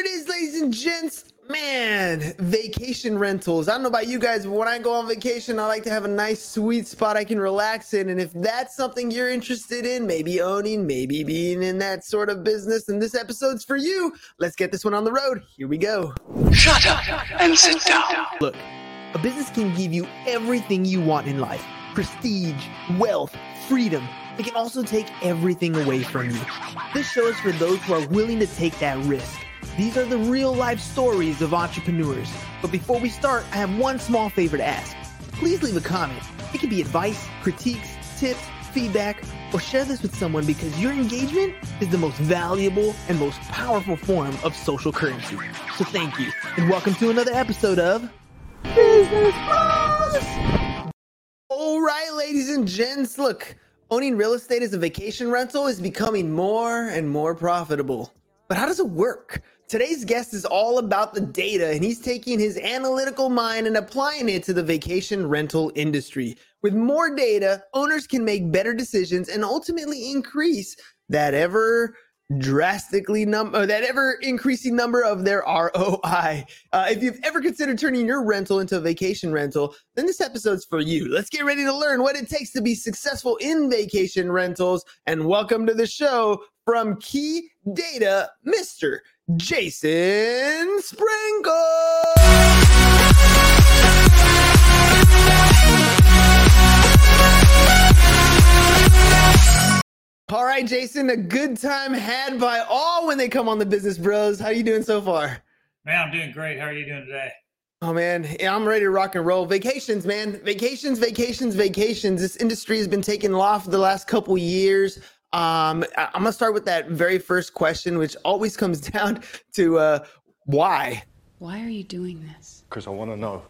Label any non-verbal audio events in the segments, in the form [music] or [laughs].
It is, ladies and gents. Man, vacation rentals. I don't know about you guys, but when I go on vacation, I like to have a nice sweet spot I can relax in. And if that's something you're interested in, maybe owning, maybe being in that sort of business, then this episode's for you. Let's get this one on the road. Here we go. Shut up and sit down. Look, a business can give you everything you want in life prestige, wealth, freedom. It can also take everything away from you. This show is for those who are willing to take that risk. These are the real life stories of entrepreneurs. But before we start, I have one small favor to ask. Please leave a comment. It can be advice, critiques, tips, feedback, or share this with someone because your engagement is the most valuable and most powerful form of social currency. So thank you, and welcome to another episode of Business Bros. All right, ladies and gents, look, owning real estate as a vacation rental is becoming more and more profitable. But how does it work? Today's guest is all about the data, and he's taking his analytical mind and applying it to the vacation rental industry. With more data, owners can make better decisions and ultimately increase that ever drastically number that ever increasing number of their ROI. Uh, if you've ever considered turning your rental into a vacation rental, then this episode's for you. Let's get ready to learn what it takes to be successful in vacation rentals. And welcome to the show from Key Data, Mr. Jason Sprinkle. All right, Jason, a good time had by all when they come on the Business Bros. How are you doing so far? Man, I'm doing great. How are you doing today? Oh man, yeah, I'm ready to rock and roll. Vacations, man. Vacations, vacations, vacations. This industry has been taking off the last couple years. Um, I- I'm gonna start with that very first question, which always comes [laughs] down to uh, why. Why are you doing this? Because I want to know.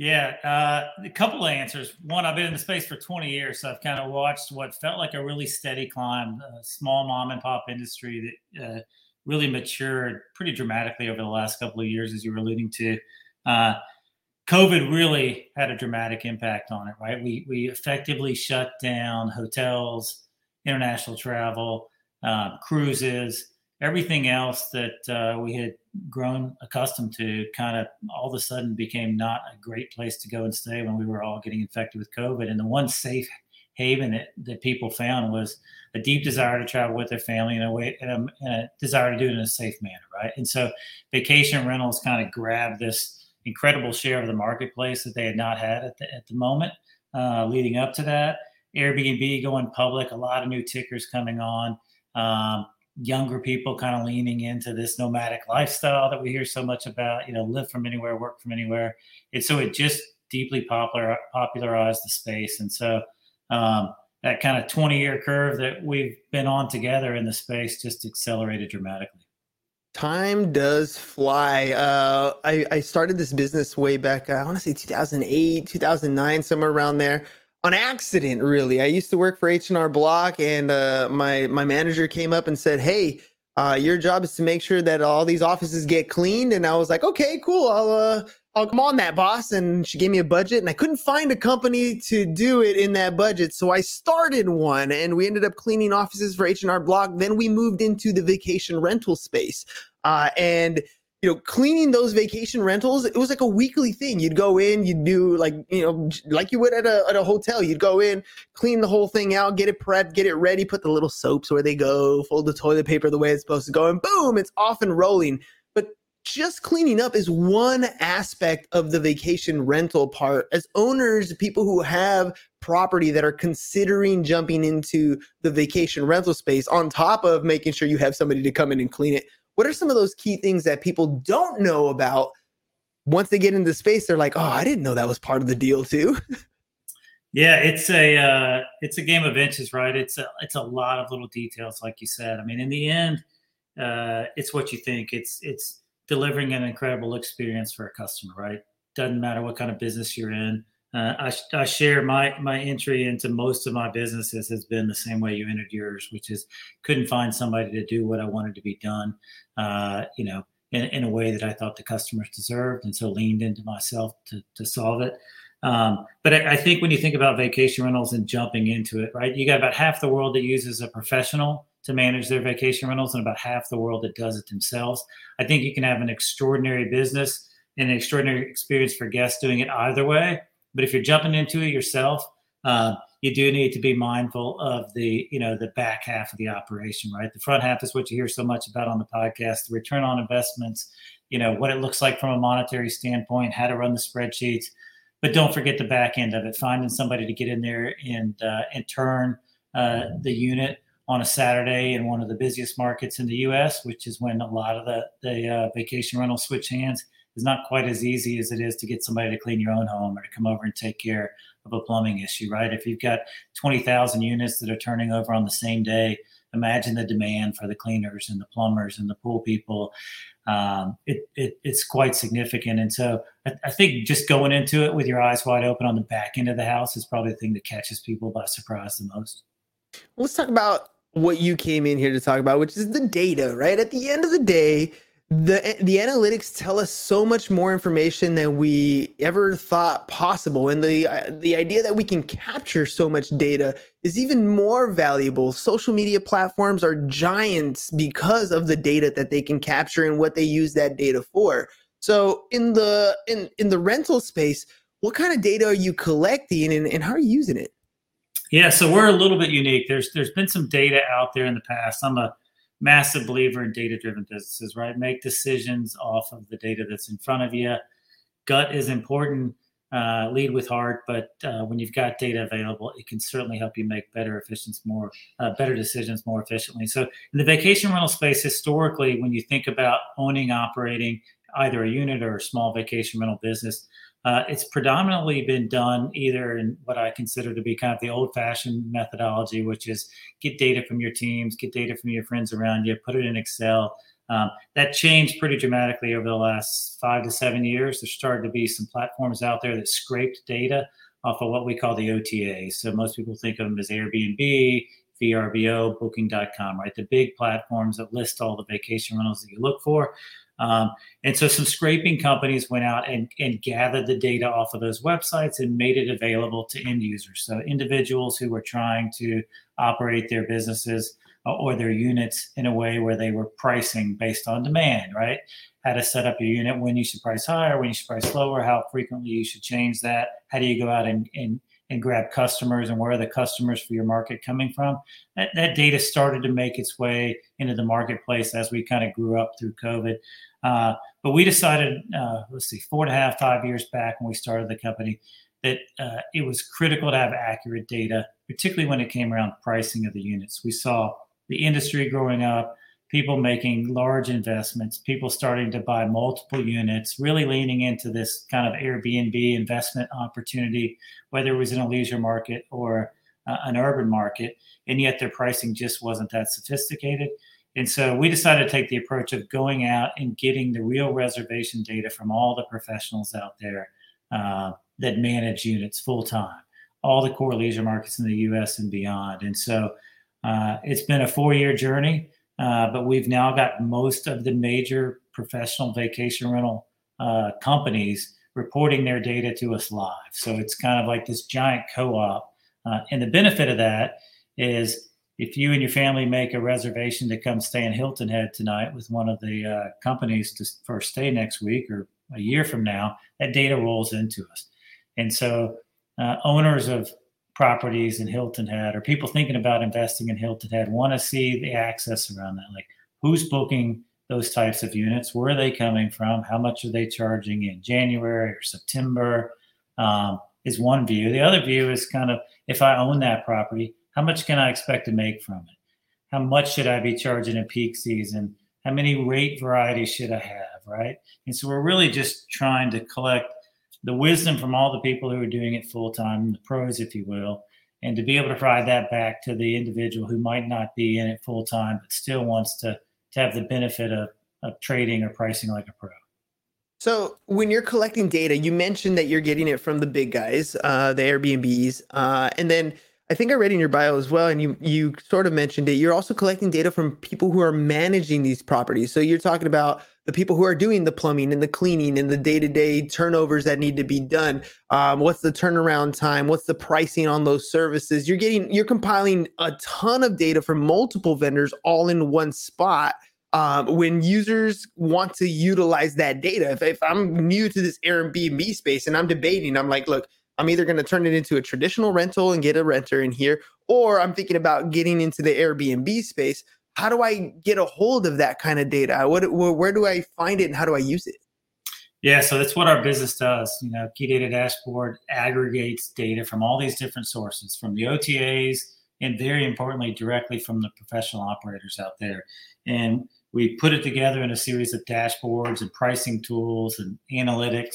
Yeah, uh, a couple of answers. One, I've been in the space for 20 years, so I've kind of watched what felt like a really steady climb, a small mom and pop industry that uh, really matured pretty dramatically over the last couple of years, as you were alluding to. Uh, COVID really had a dramatic impact on it, right? We we effectively shut down hotels, international travel, uh, cruises, everything else that uh, we had grown accustomed to kind of all of a sudden became not a great place to go and stay when we were all getting infected with COVID. And the one safe haven that, that people found was a deep desire to travel with their family in a way and a, and a desire to do it in a safe manner, right? And so vacation rentals kind of grabbed this incredible share of the marketplace that they had not had at the, at the moment uh, leading up to that. Airbnb going public, a lot of new tickers coming on. Um, younger people kind of leaning into this nomadic lifestyle that we hear so much about you know live from anywhere work from anywhere. And so it just deeply popular popularized the space. And so um, that kind of 20 year curve that we've been on together in the space just accelerated dramatically. Time does fly. Uh, I, I started this business way back, uh, I want to say 2008, 2009, somewhere around there on accident really. I used to work for h&r block and uh, my my manager came up and said hey uh, your job is to make sure that all these offices get cleaned and i was like okay cool. I'll uh, i'll come on that boss and she gave me a budget and i couldn't find a company to do it in that budget so i started one and we ended up cleaning offices for h&r block. Then we moved into the vacation rental space uh, and you know, cleaning those vacation rentals, it was like a weekly thing. You'd go in, you'd do like, you know, like you would at a, at a hotel. You'd go in, clean the whole thing out, get it prepped, get it ready, put the little soaps where they go, fold the toilet paper the way it's supposed to go, and boom, it's off and rolling. But just cleaning up is one aspect of the vacation rental part. As owners, people who have property that are considering jumping into the vacation rental space, on top of making sure you have somebody to come in and clean it, what are some of those key things that people don't know about? Once they get into space they're like oh i didn't know that was part of the deal too. Yeah it's a uh, it's a game of inches right? It's a it's a lot of little details like you said. I mean in the end uh, it's what you think. It's it's delivering an incredible experience for a customer right? Doesn't matter what kind of business you're in uh, I, I share my my entry into most of my businesses has been the same way you entered yours, which is couldn't find somebody to do what I wanted to be done, uh, you know, in, in, a way that I thought the customers deserved, and so leaned into myself to to solve it. Um, but I, I, think when you think about vacation rentals and jumping into it, right, you got about half the world that uses a professional to manage their vacation rentals and about half the world that does it themselves. I think you can have an extraordinary business and an extraordinary experience for guests doing it either way. But if you're jumping into it yourself, uh, you do need to be mindful of the you know the back half of the operation right? The front half is what you hear so much about on the podcast the return on investments you know what it looks like from a monetary standpoint how to run the spreadsheets. But don't forget the back end of it finding somebody to get in there and uh, and turn uh, the unit on a saturday in one of the busiest markets in the us which is when a lot of the, the uh, vacation rentals switch hands is not quite as easy as it is to get somebody to clean your own home or to come over and take care of a plumbing issue, right? If you've got 20,000 units that are turning over on the same day, imagine the demand for the cleaners and the plumbers and the pool people. Um, it, it, it's quite significant. And so I, I, think just going into it with your eyes wide open on the back end of the house is probably the thing that catches people by surprise the most. Let's talk about what you came in here to talk about, which is the data, right? At the end of the day, the the analytics tell us so much more information than we ever thought possible. And the uh, the idea that we can capture so much data is even more valuable. Social media platforms are giants because of the data that they can capture and what they use that data for. So in the in in the rental space what kind of data are you collecting and, and how are you using it? Yeah so we're a little bit unique. There's there's been some data out there in the past. I'm a massive believer in data driven businesses, right? Make decisions off of the data that's in front of you. Gut is important. Uh, lead with heart, but uh, when you've got data available, it can certainly help you make better efficiency, more uh, better decisions more efficiently. So, in the vacation rental space, historically, when you think about owning, operating either a unit or a small vacation rental business, uh, it's predominantly been done either in what I consider to be kind of the old fashioned methodology, which is get data from your teams, get data from your friends around you, put it in Excel. Um, that changed pretty dramatically over the last five to seven years. There started to be some platforms out there that scraped data off of what we call the OTA. So most people think of them as Airbnb, VRBO, Booking.com, right? The big platforms that list all the vacation rentals that you look for. Um, and so some scraping companies went out and, and gathered the data off of those websites and made it available to end users. So individuals who were trying to operate their businesses uh, or their units in a way where they were pricing based on demand, right? How to set up your unit, when you should price higher, when you should price lower, how frequently you should change that. How do you go out and, and and grab customers and where are the customers for your market coming from that, that data started to make its way into the marketplace as we kind of grew up through covid uh, but we decided, uh, let's see, four and a half, five years back when we started the company, that uh, it was critical to have accurate data, particularly when it came around pricing of the units. We saw the industry growing up, people making large investments, people starting to buy multiple units, really leaning into this kind of Airbnb investment opportunity, whether it was in a leisure market or uh, an urban market. And yet their pricing just wasn't that sophisticated. And so we decided to take the approach of going out and getting the real reservation data from all the professionals out there uh, that manage units full time, all the core leisure markets in the US and beyond. And so uh, it's been a four year journey, uh, but we've now got most of the major professional vacation rental uh, companies reporting their data to us live. So it's kind of like this giant co op. Uh, and the benefit of that is if you and your family make a reservation to come stay in Hilton Head tonight with one of the uh, companies to, a stay next week or a year from now, that data rolls into us. And so, uh, owners of properties in Hilton Head or people thinking about investing in Hilton Head want to see the access around that. Like, who's booking those types of units? Where are they coming from? How much are they charging in January or September? Um, is one view. The other view is kind of if I own that property, how much can I expect to make from it? How much should I be charging in peak season? How many rate varieties should I have? Right. And so we're really just trying to collect the wisdom from all the people who are doing it full time, the pros, if you will, and to be able to provide that back to the individual who might not be in it full time, but still wants to, to have the benefit of, of trading or pricing like a pro. So when you're collecting data, you mentioned that you're getting it from the big guys, uh, the Airbnbs, uh, and then I think I read in your bio as well, and you you sort of mentioned it. You're also collecting data from people who are managing these properties. So you're talking about the people who are doing the plumbing and the cleaning and the day-to-day turnovers that need to be done. Um, what's the turnaround time? What's the pricing on those services? You're getting you're compiling a ton of data from multiple vendors all in one spot. Um, when users want to utilize that data, if, if I'm new to this Airbnb space and I'm debating, I'm like, look, I'm either going to turn it into a traditional rental and get a renter in here, or I'm thinking about getting into the Airbnb space. How do I get a hold of that kind of data? What, where do I find it and how do I use it? Yeah, so that's what our business does. You know, Key Data Dashboard aggregates data from all these different sources, from the OTAs, and very importantly, directly from the professional operators out there. And we put it together in a series of dashboards and pricing tools and analytics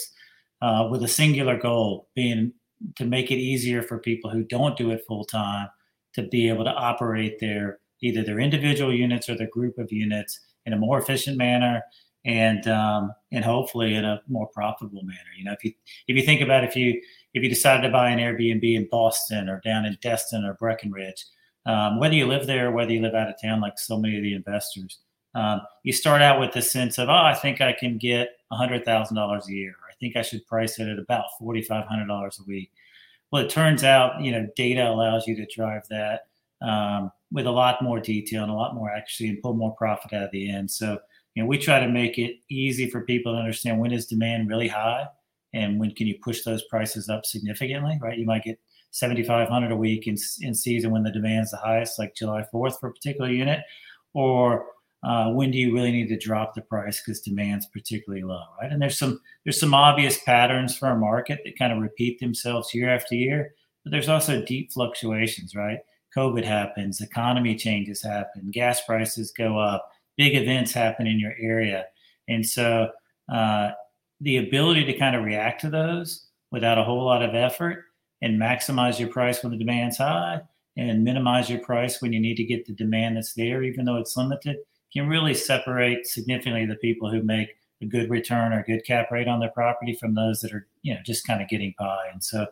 uh, with a singular goal being to make it easier for people who don't do it full time to be able to operate their either their individual units or their group of units in a more efficient manner and um, and hopefully in a more profitable manner. You know, if you if you think about if you if you decided to buy an Airbnb in Boston or down in Destin or Breckenridge, um, whether you live there or whether you live out of town, like so many of the investors, um, you start out with the sense of, oh, I think I can get hundred thousand dollars a year, think I should price it at about $4,500 a week. Well, it turns out, you know, data allows you to drive that um, with a lot more detail and a lot more accuracy and pull more profit out of the end. So, you know, we try to make it easy for people to understand when is demand really high and when can you push those prices up significantly, right? You might get 7,500 a week in, in season when the demand's the highest, like July 4th for a particular unit, or uh, when do you really need to drop the price because demand's particularly low, right? And there's some there's some obvious patterns for a market that kind of repeat themselves year after year, but there's also deep fluctuations, right? COVID happens, economy changes happen, gas prices go up, big events happen in your area, and so uh, the ability to kind of react to those without a whole lot of effort and maximize your price when the demand's high and minimize your price when you need to get the demand that's there, even though it's limited can really separate significantly the people who make a good return or good cap rate on their property from those that are you know just kind of getting by. And so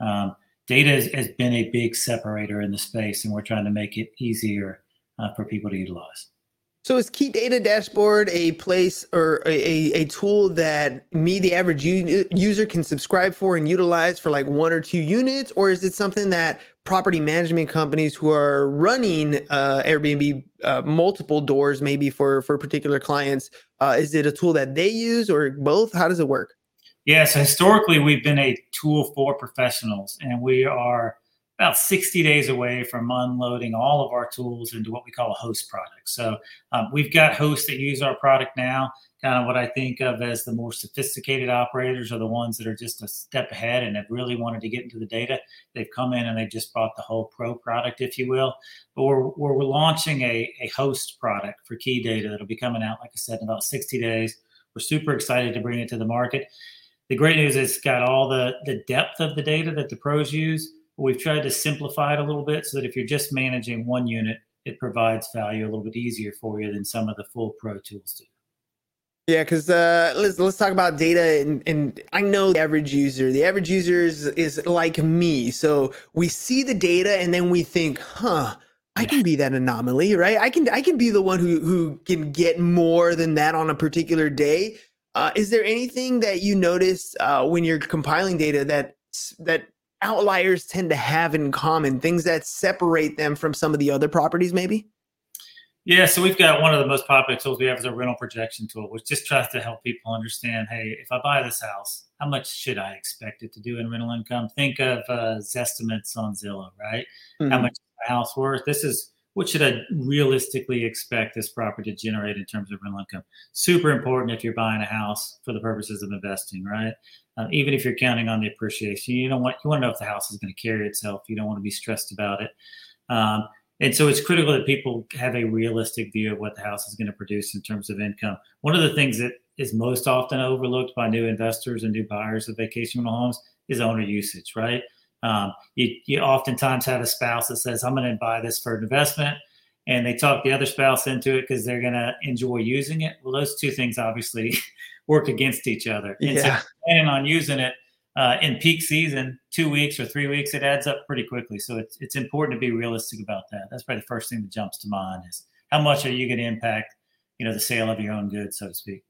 um, data has, has, been a big separator in the space, and we're trying to make it easier uh, for people to utilize. So is Key Data Dashboard a place or a, a tool that me, the average user, can subscribe for and utilize for like one or two units, or is it something that property management companies who are running uh, Airbnb uh, multiple doors, maybe for for particular clients. Uh, is it a tool that they use or both? How does it work? Yeah, so historically we've been a tool for professionals, and we are about 60 days away from unloading all of our tools into what we call a host product. So um, we've got hosts that use our product now kind of what I think of as the more sophisticated operators are the ones that are just a step ahead and have really wanted to get into the data. They've come in and they've just bought the whole pro product, if you will. But we're, we're launching a, a host product for key data that'll be coming out, like I said, in about 60 days. We're super excited to bring it to the market. The great news is it's got all the, the depth of the data that the pros use. We've tried to simplify it a little bit so that if you're just managing one unit, it provides value a little bit easier for you than some of the full pro tools do. Yeah, because uh, let's let's talk about data, and, and I know the average user. The average user is, is like me, so we see the data and then we think, "Huh, I can be that anomaly, right? I can I can be the one who who can get more than that on a particular day." Uh, is there anything that you notice uh, when you're compiling data that that outliers tend to have in common? Things that separate them from some of the other properties, maybe? Yeah, so we've got one of the most popular tools we have is a rental projection tool, which just tries to help people understand, hey, if I buy this house, how much should I expect it to do in rental income? Think of uh, Zestimates on Zillow, right? Mm-hmm. How much is my house worth? This is what should I realistically expect this property to generate in terms of rental income? Super important if you're buying a house for the purposes of investing, right? Uh, even if you're counting on the appreciation, you don't want you want to know if the house is going to carry itself. You don't want to be stressed about it. Um, and so it's critical that people have a realistic view of what the house is going to produce in terms of income. One of the things that is most often overlooked by new investors and new buyers of vacation rental homes is owner usage, right? Um, you, you oftentimes have a spouse that says, I'm going to buy this for an investment. And they talk the other spouse into it because they're going to enjoy using it. Well, those two things obviously [laughs] work against each other. And yeah. so planning on using it, uh, in peak season, two weeks or three weeks, it adds up pretty quickly. So it's it's important to be realistic about that. That's probably the first thing that jumps to mind is how much are you going to impact, you know, the sale of your own goods, so to speak.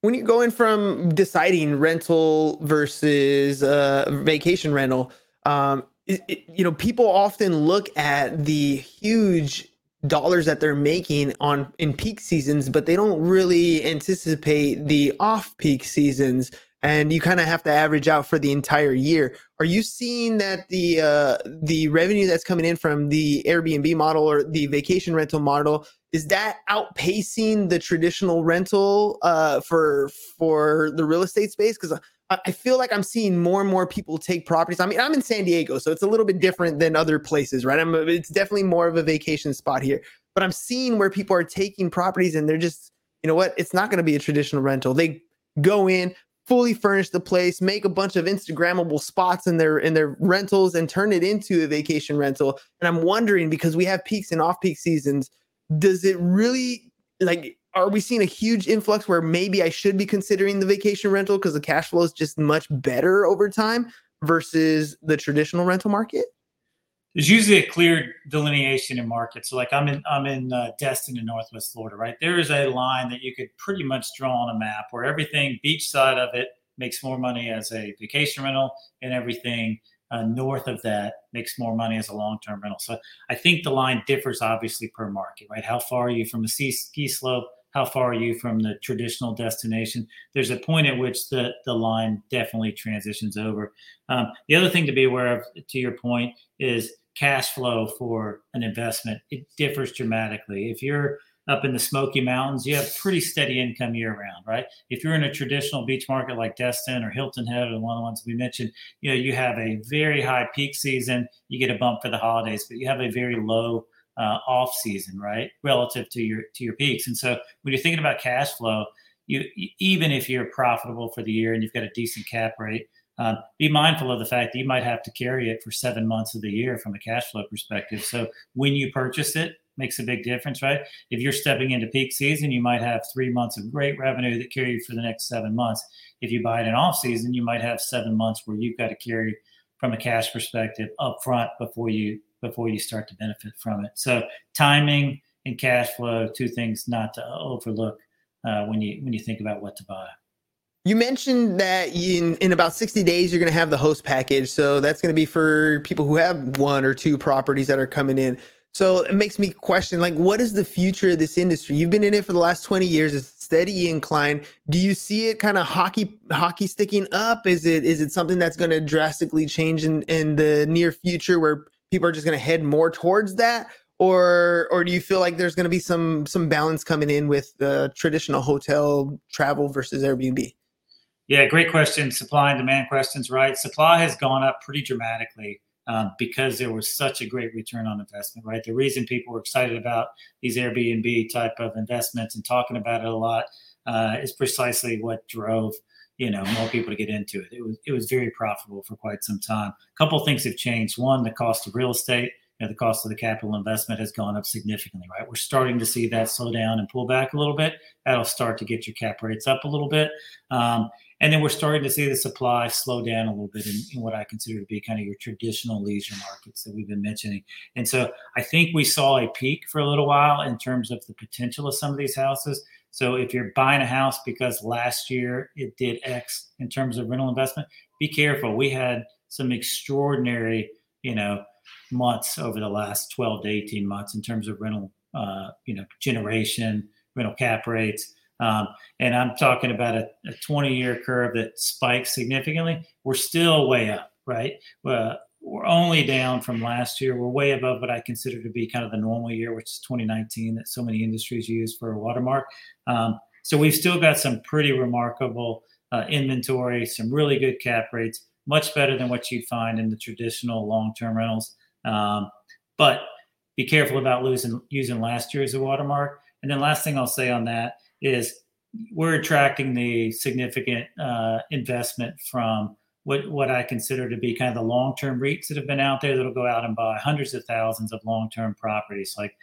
When you're going from deciding rental versus uh, vacation rental, um, it, it, you know, people often look at the huge dollars that they're making on in peak seasons, but they don't really anticipate the off peak seasons and you kind of have to average out for the entire year. Are you seeing that the uh, the revenue that's coming in from the Airbnb model or the vacation rental model is that outpacing the traditional rental uh, for for the real estate space? Because I feel like I'm seeing more and more people take properties. I mean, I'm in San Diego, so it's a little bit different than other places, right? I'm it's definitely more of a vacation spot here, but I'm seeing where people are taking properties and they're just, you know what? It's not going to be a traditional rental. They go in, fully furnish the place, make a bunch of Instagrammable spots in their in their rentals, and turn it into a vacation rental. And I'm wondering because we have peaks and off peak seasons, does it really like? Are we seeing a huge influx where maybe I should be considering the vacation rental because the cash flow is just much better over time versus the traditional rental market? There's usually a clear delineation in markets. So like I'm in I'm in uh, Destin in Northwest Florida, right? There is a line that you could pretty much draw on a map where everything beach side of it makes more money as a vacation rental, and everything uh, north of that makes more money as a long-term rental. So I think the line differs obviously per market, right? How far are you from a ski slope? How far are you from the traditional destination? There's a point at which the, the line definitely transitions over. Um, the other thing to be aware of, to your point, is cash flow for an investment, it differs dramatically. If you're up in the Smoky Mountains, you have pretty steady income year round, right? If you're in a traditional beach market like Destin or Hilton Head or one of the ones we mentioned, you know, you have a very high peak season, you get a bump for the holidays, but you have a very low uh, off season, right, relative to your to your peaks. And so when you're thinking about cash flow, you even if you're profitable for the year and you've got a decent cap rate, uh, be mindful of the fact that you might have to carry it for seven months of the year from a cash flow perspective. So when you purchase it, makes a big difference, right? If you're stepping into peak season, you might have three months of great revenue that carry you for the next seven months. If you buy it in off season, you might have seven months where you've got to carry from a cash perspective up front before you before you start to benefit from it. So timing and cash flow, two things not to overlook uh, when you when you think about what to buy. You mentioned that in, in about 60 days, you're going to have the host package. So that's going to be for people who have one or two properties that are coming in. So it makes me question, like, what is the future of this industry? You've been in it for the last 20 years. It's steady incline. Do you see it kind of hockey hockey sticking up? Is it is it something that's going to drastically change in, in the near future where people are just going to head more towards that? Or or do you feel like there's going to be some some balance coming in with the traditional hotel travel versus Airbnb? Yeah, great question. Supply and demand questions, right? Supply has gone up pretty dramatically um, because there was such a great return on investment, right? The reason people were excited about these Airbnb type of investments and talking about it a lot uh, is precisely what drove you know more people to get into it. It was it was very profitable for quite some time. A couple things have changed. One, the cost of real estate. You know, the cost of the capital investment has gone up significantly, right? We're starting to see that slow down and pull back a little bit. That'll start to get your cap rates up a little bit. Um, and then we're starting to see the supply slow down a little bit in, in, what I consider to be kind of your traditional leisure markets that we've been mentioning. And so I think we saw a peak for a little while in terms of the potential of some of these houses. So if you're buying a house because last year it did X in terms of rental investment, be careful. We had some extraordinary, you know, months over the last 12 to 18 months in terms of rental, uh, you know, generation, rental cap rates. Um, and I'm talking about a, a 20 year curve that spikes significantly. We're still way up, right? Uh, we're only down from last year. We're way above what I consider to be kind of the normal year, which is 2019, that so many industries use for a watermark. Um, so we've still got some pretty remarkable uh, inventory, some really good cap rates, much better than what you'd find in the traditional long-term rentals. Um, but be careful about losing using last year as a watermark. And then last thing I'll say on that is we're attracting the significant uh, investment from what what I consider to be kind of the long term REITs that have been out there that'll go out and buy hundreds of thousands of long term properties. Like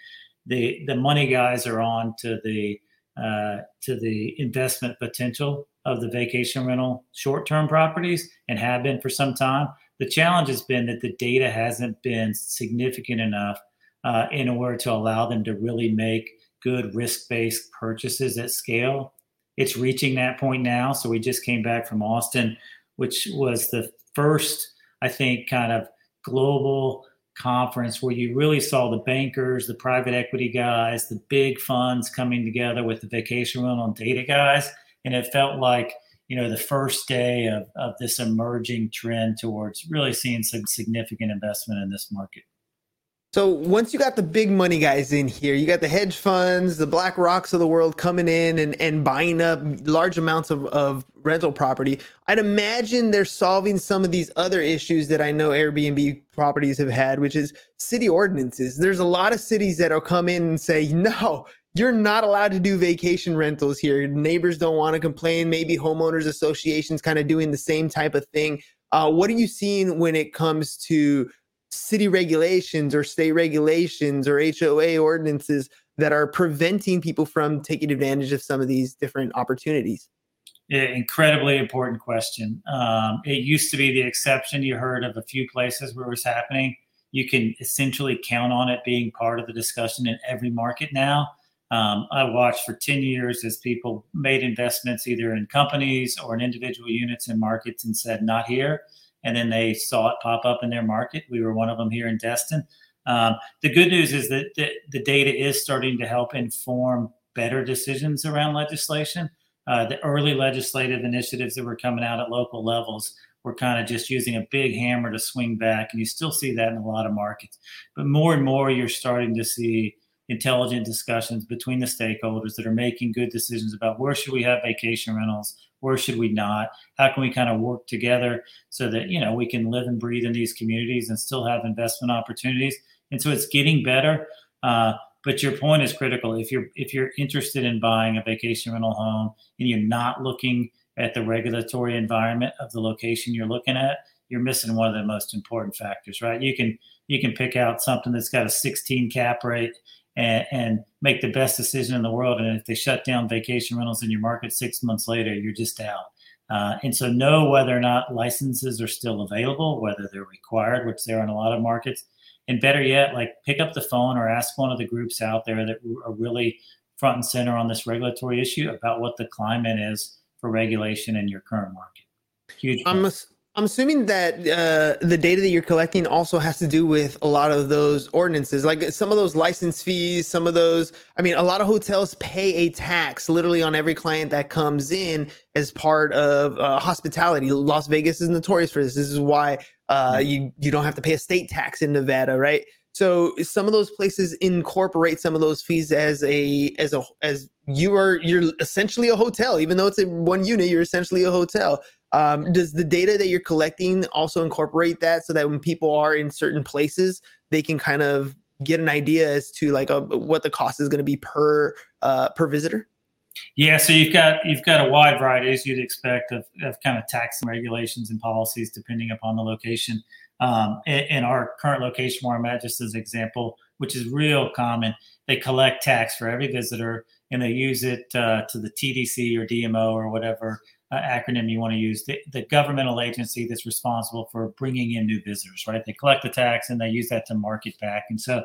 the the money guys are on to the uh, to the investment potential of the vacation rental short term properties and have been for some time. The challenge has been that the data hasn't been significant enough uh, in order to allow them to really make good risk based purchases at scale. It's reaching that point now. So we just came back from Austin, which was the first, I think, kind of global conference where you really saw the bankers, the private equity guys, the big funds coming together with the vacation rental data guys. And it felt like, you know, the first day of, of this emerging trend towards really seeing some significant investment in this market. So once you got the big money guys in here, you got the hedge funds, the BlackRocks of the world coming in and, and buying up large amounts of, of rental property. I'd imagine they're solving some of these other issues that I know Airbnb properties have had, which is city ordinances. There's a lot of cities that'll come in and say, [laughs] no, you're not allowed to do vacation rentals here. Neighbors don't want to complain. Maybe homeowners associations kind of doing the same type of thing. Uh, what are you seeing when it comes to city regulations or state regulations or HOA ordinances that are preventing people from taking advantage of some of these different opportunities? Yeah, incredibly important question. Um, it used to be the exception. You heard of a few places where it was happening. You can essentially count on it being part of the discussion in every market now. Um, I watched for 10 years as people made investments either in companies or in individual units in markets and said, not here and then they saw it pop up in their market. We were one of them here in Destin. Um, the good news is that the, the, data is starting to help inform better decisions around legislation. Uh, the early legislative initiatives that were coming out at local levels were kind of just using a big hammer to swing back, and you still see that in a lot of markets. But more and more, you're starting to see intelligent discussions between the stakeholders that are making good decisions about where should we have vacation rentals where should we not? How can we kind of work together so that you know we can live and breathe in these communities and still have investment opportunities? And so it's getting better uh, but your point is critical. If you're if you're interested in buying a vacation rental home and you're not looking at the regulatory environment of the location you're looking at you're missing one of the most important factors right? You can you can pick out something that's got a 16 cap rate and, and, make the best decision in the world. And if they shut down vacation rentals in your market six months later, you're just out. Uh, and so know whether or not licenses are still available, whether they're required, which they are in a lot of markets. And better yet, like pick up the phone or ask one of the groups out there that are really front and center on this regulatory issue about what the climate is for regulation in your current market. Huge. I'm, I'm assuming that uh, the data that you're collecting also has to do with a lot of those ordinances, like some of those license fees, some of those. I mean, a lot of hotels pay a tax literally on every client that comes in as part of uh, hospitality. Las Vegas is notorious for this. This is why uh, mm-hmm. you you don't have to pay a state tax in Nevada, right? So some of those places incorporate some of those fees as a as a as you are you're essentially a hotel, even though it's a one unit, you're essentially a hotel. Um, does the data that you're collecting also incorporate that so that when people are in certain places, they can kind of get an idea as to like a, uh, what the cost is going to be per uh, per visitor? Yeah, so you've got you've got a wide variety as you'd expect of, of kind of tax and regulations and policies depending upon the location. Um, in, in, our current location where I'm at, just as an example, which is real common, they collect tax for every visitor and they use it uh, to the TDC or DMO or whatever uh, acronym you want to use, the, the, governmental agency that's responsible for bringing in new visitors, right? They collect the tax and they use that to market back. And so,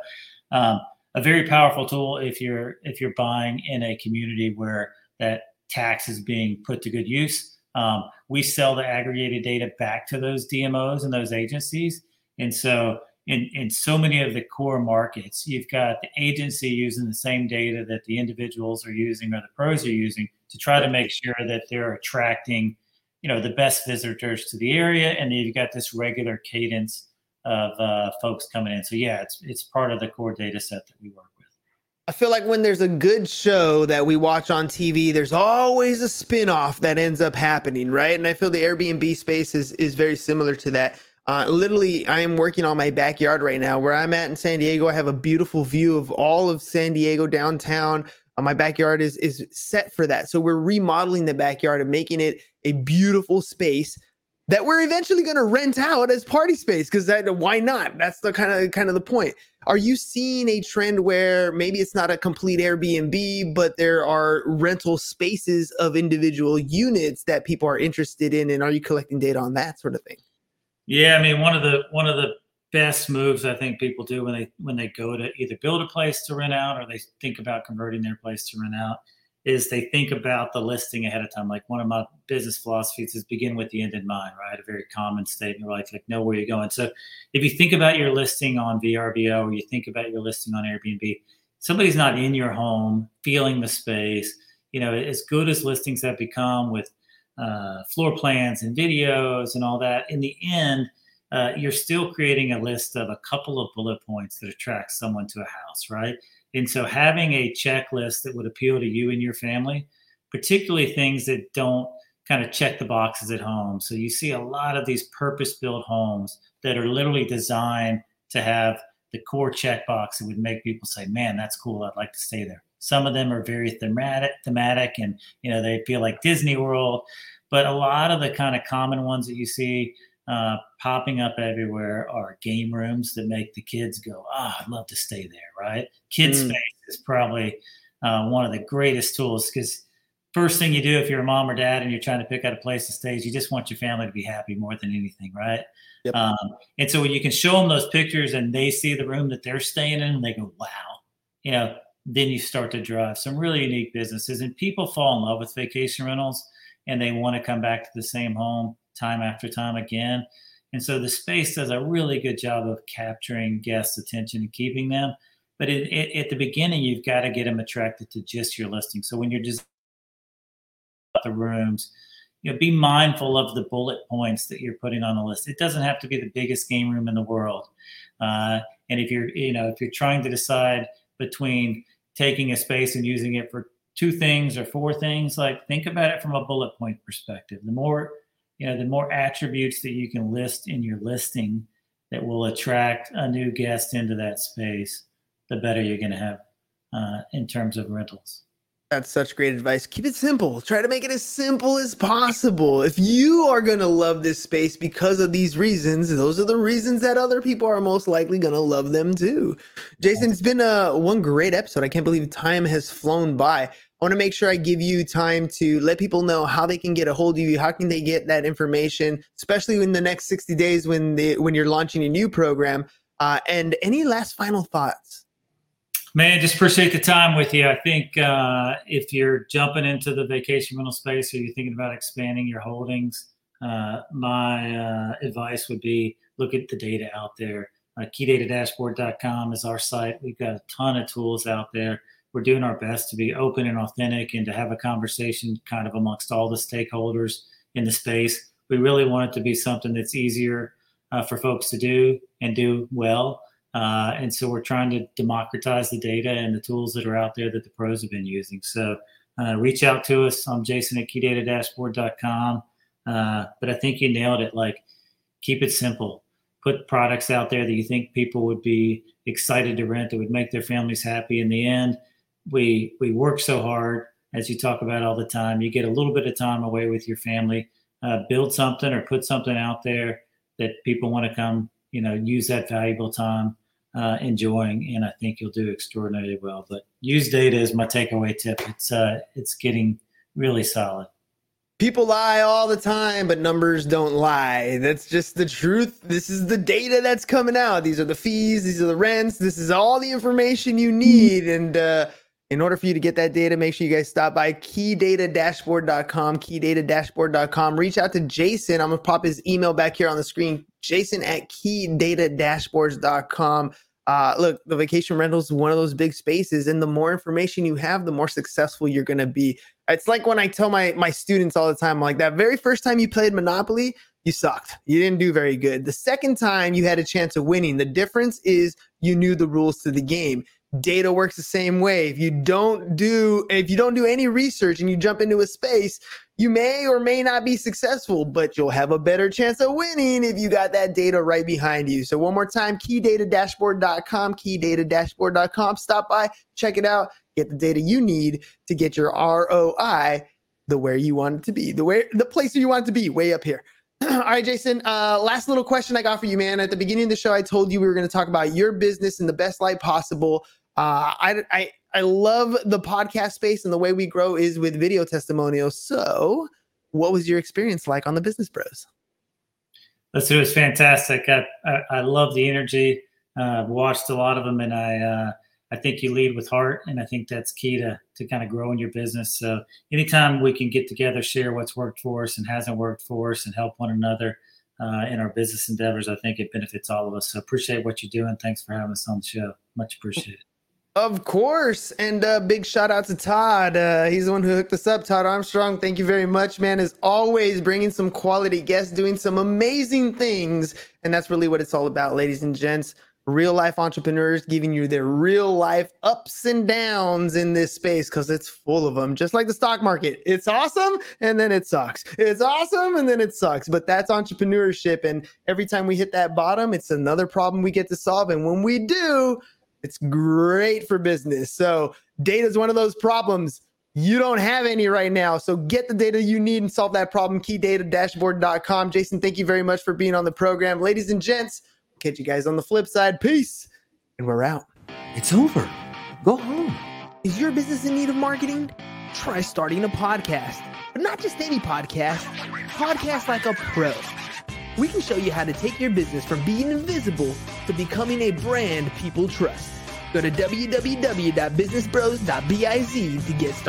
um, a very powerful tool if you're if you're buying in a community where that tax is being put to good use. Um, we sell the aggregated data back to those DMOs and those agencies, and so in, in so many of the core markets, you've got the agency using the same data that the individuals are using or the pros are using to try to make sure that they're attracting, you know, the best visitors to the area, and you've got this regular cadence of uh, folks coming in. So yeah, it's it's part of the core data set that we work with. I feel like when there's a good show that we watch on TV, there's always a spin-off that ends up happening, right? And I feel the Airbnb space is is very similar to that. Uh, literally, I am working on my backyard right now. Where I'm at in San Diego, I have a beautiful view of all of San Diego downtown. Uh, my backyard is is set for that. So we're remodeling the backyard and making it a beautiful space that we're eventually going to rent out as party space because why not? That's the kind of kind of the point. are you seeing a trend where maybe it's not a complete Airbnb, but there are rental spaces of individual units that people are interested in? And are you collecting data on that sort of thing? Yeah, I mean, one of the one of the best moves I think people do when they when they go to either build a place to rent out or they think about converting their place to rent out is they think about the listing ahead of time. Like one of my business philosophies is begin with the end in mind, right? A very common statement, like like know where you're going. So if you think about your listing on VRBO or you think about your listing on Airbnb, somebody's not in your home feeling the space. You know, as good as listings have become with uh, floor plans and videos and all that, in the end, uh, you're still creating a list of a couple of bullet points that attract someone to a house, right? And so having a checklist that would appeal to you and your family, particularly things that don't kind of check the boxes at home. So you see a lot of these purpose built homes that are literally designed to have the core checkbox that would make people say, man, that's cool. I'd like to stay there. Some of them are very thematic, thematic and, you know, they feel like Disney World. But a lot of the kind of common ones that you see uh, popping up everywhere are game rooms that make the kids go, ah, oh, I'd love to stay there, right? Kids mm. space is probably uh, one of the greatest tools because first thing you do if you're a mom or dad and you're trying to pick out a place to stay is you just want your family to be happy more than anything, right? Yep. Um, and so when you can show them those pictures and they see the room that they're staying in, and they go, wow, you know, then you start to drive some really unique businesses and people fall in love with vacation rentals and they want to come back to the same home time after time again. And so the space does a really good job of capturing guests' attention and keeping them. But it, it, at the beginning, you've got to get them attracted to just your listing. So when you're just the rooms, you know, be mindful of the bullet points that you're putting on the list. It doesn't have to be the biggest game room in the world. Uh, and if you're, you know, if you're trying to decide between taking a space and using it for two things or four things, like think about it from a bullet point perspective. The more you know, the more attributes that you can list in your listing that will attract a new guest into that space, the better you're going to have uh, in terms of rentals. That's such great advice. Keep it simple. Try to make it as simple as possible. If you are going to love this space because of these reasons, those are the reasons that other people are most likely going to love them too. Jason, it's been uh, one great episode. I can't believe time has flown by. I want to make sure I give you time to let people know how they can get a hold of you. How can they get that information, especially in the next 60 days when they when you're launching a new program? Uh, and any last final thoughts? Man, just appreciate the time with you. I think uh, if you're jumping into the vacation rental space or you're thinking about expanding your holdings, uh, my uh, advice would be look at the data out there. Uh, keydatadashboard.com is our site. We've got a ton of tools out there we're doing our best to be open and authentic and to have a conversation kind of amongst all the stakeholders in the space. We really want it to be something that's easier uh, for folks to do and do well. Uh, and so we're trying to democratize the data and the tools that are out there that the pros have been using. So uh, reach out to us. I'm Jason at keydatadashboard.com. Uh, but I think you nailed it. Like, keep it simple. Put products out there that you think people would be excited to rent, that would make their families happy in the end we we work so hard as you talk about all the time you get a little bit of time away with your family uh, build something or put something out there that people want to come you know use that valuable time uh, enjoying and i think you'll do extraordinarily well. But use data is my takeaway tip. It's uh it's getting really solid. People lie all the time but numbers don't lie. That's just the truth. This is the data that's coming out. These are the fees these are the rents this is all the information you need. And uh in order for you to get that data, make sure you guys stop by keydatadashboard.com, keydatadashboard.com. Reach out to Jason. I'm going to pop his email back here on the screen, jason at keydatadashboards.com. Uh, look, the vacation rental is one of those big spaces, and the more information you have, the more successful you're going to be. It's like when I tell my my students all the time, like that very first time you played Monopoly, you sucked. You didn't do very good. The second time you had a chance of winning. The difference is you knew the rules to the game data works the same way if you don't do if you don't do any research and you jump into a space you may or may not be successful but you'll have a better chance of winning if you got that data right behind you so one more time keydatadashboard.com keydatadashboard.com stop by check it out get the data you need to get your roi the where you want it to be the way the place where you want it to be way up here [clears throat] All right, Jason. Uh, last little question I got for you, man. At the beginning of the show, I told you we were going to talk about your business in the best light possible. Uh, I, I, I love the podcast space and the way we grow is with video testimonials. So, what was your experience like on the Business Bros? Let's it was fantastic. I, I, I love the energy. Uh, I've watched a lot of them, and I uh, I think you lead with heart, and I think that's key to to kind of growing your business. So anytime we can get together, share what's worked for us and hasn't worked for us, and help one another uh, in our business endeavors, I think it benefits all of us. So appreciate what you're doing. Thanks for having us on the show. Much appreciated. Of course. And uh, big shout out to Todd. Uh, he's the one who hooked us up. Todd Armstrong, thank you very much, man. As always, bringing some quality guests, doing some amazing things. And that's really what it's all about, ladies and gents real life entrepreneurs giving you their real life ups and downs in this space because it's full of them, just like the stock market. It's awesome and then it sucks. It's awesome and then it sucks. But that's entrepreneurship. And every time we hit that bottom, it's another problem we get to solve. And when we do, it's great for business. So, data is one of those problems. You don't have any right now. So get the data you need and solve that problem. Keydatadashboard.com. Jason, thank you very much for being on the program. Ladies and gents, Catch you guys on the flip side. Peace. And we're out. It's over. Go home. Is your business in need of marketing? Try starting a podcast. But not just any podcast, podcast like a pro. We can show you how to take your business from being invisible to becoming a brand people trust. Go to www.businessbros.biz to get started.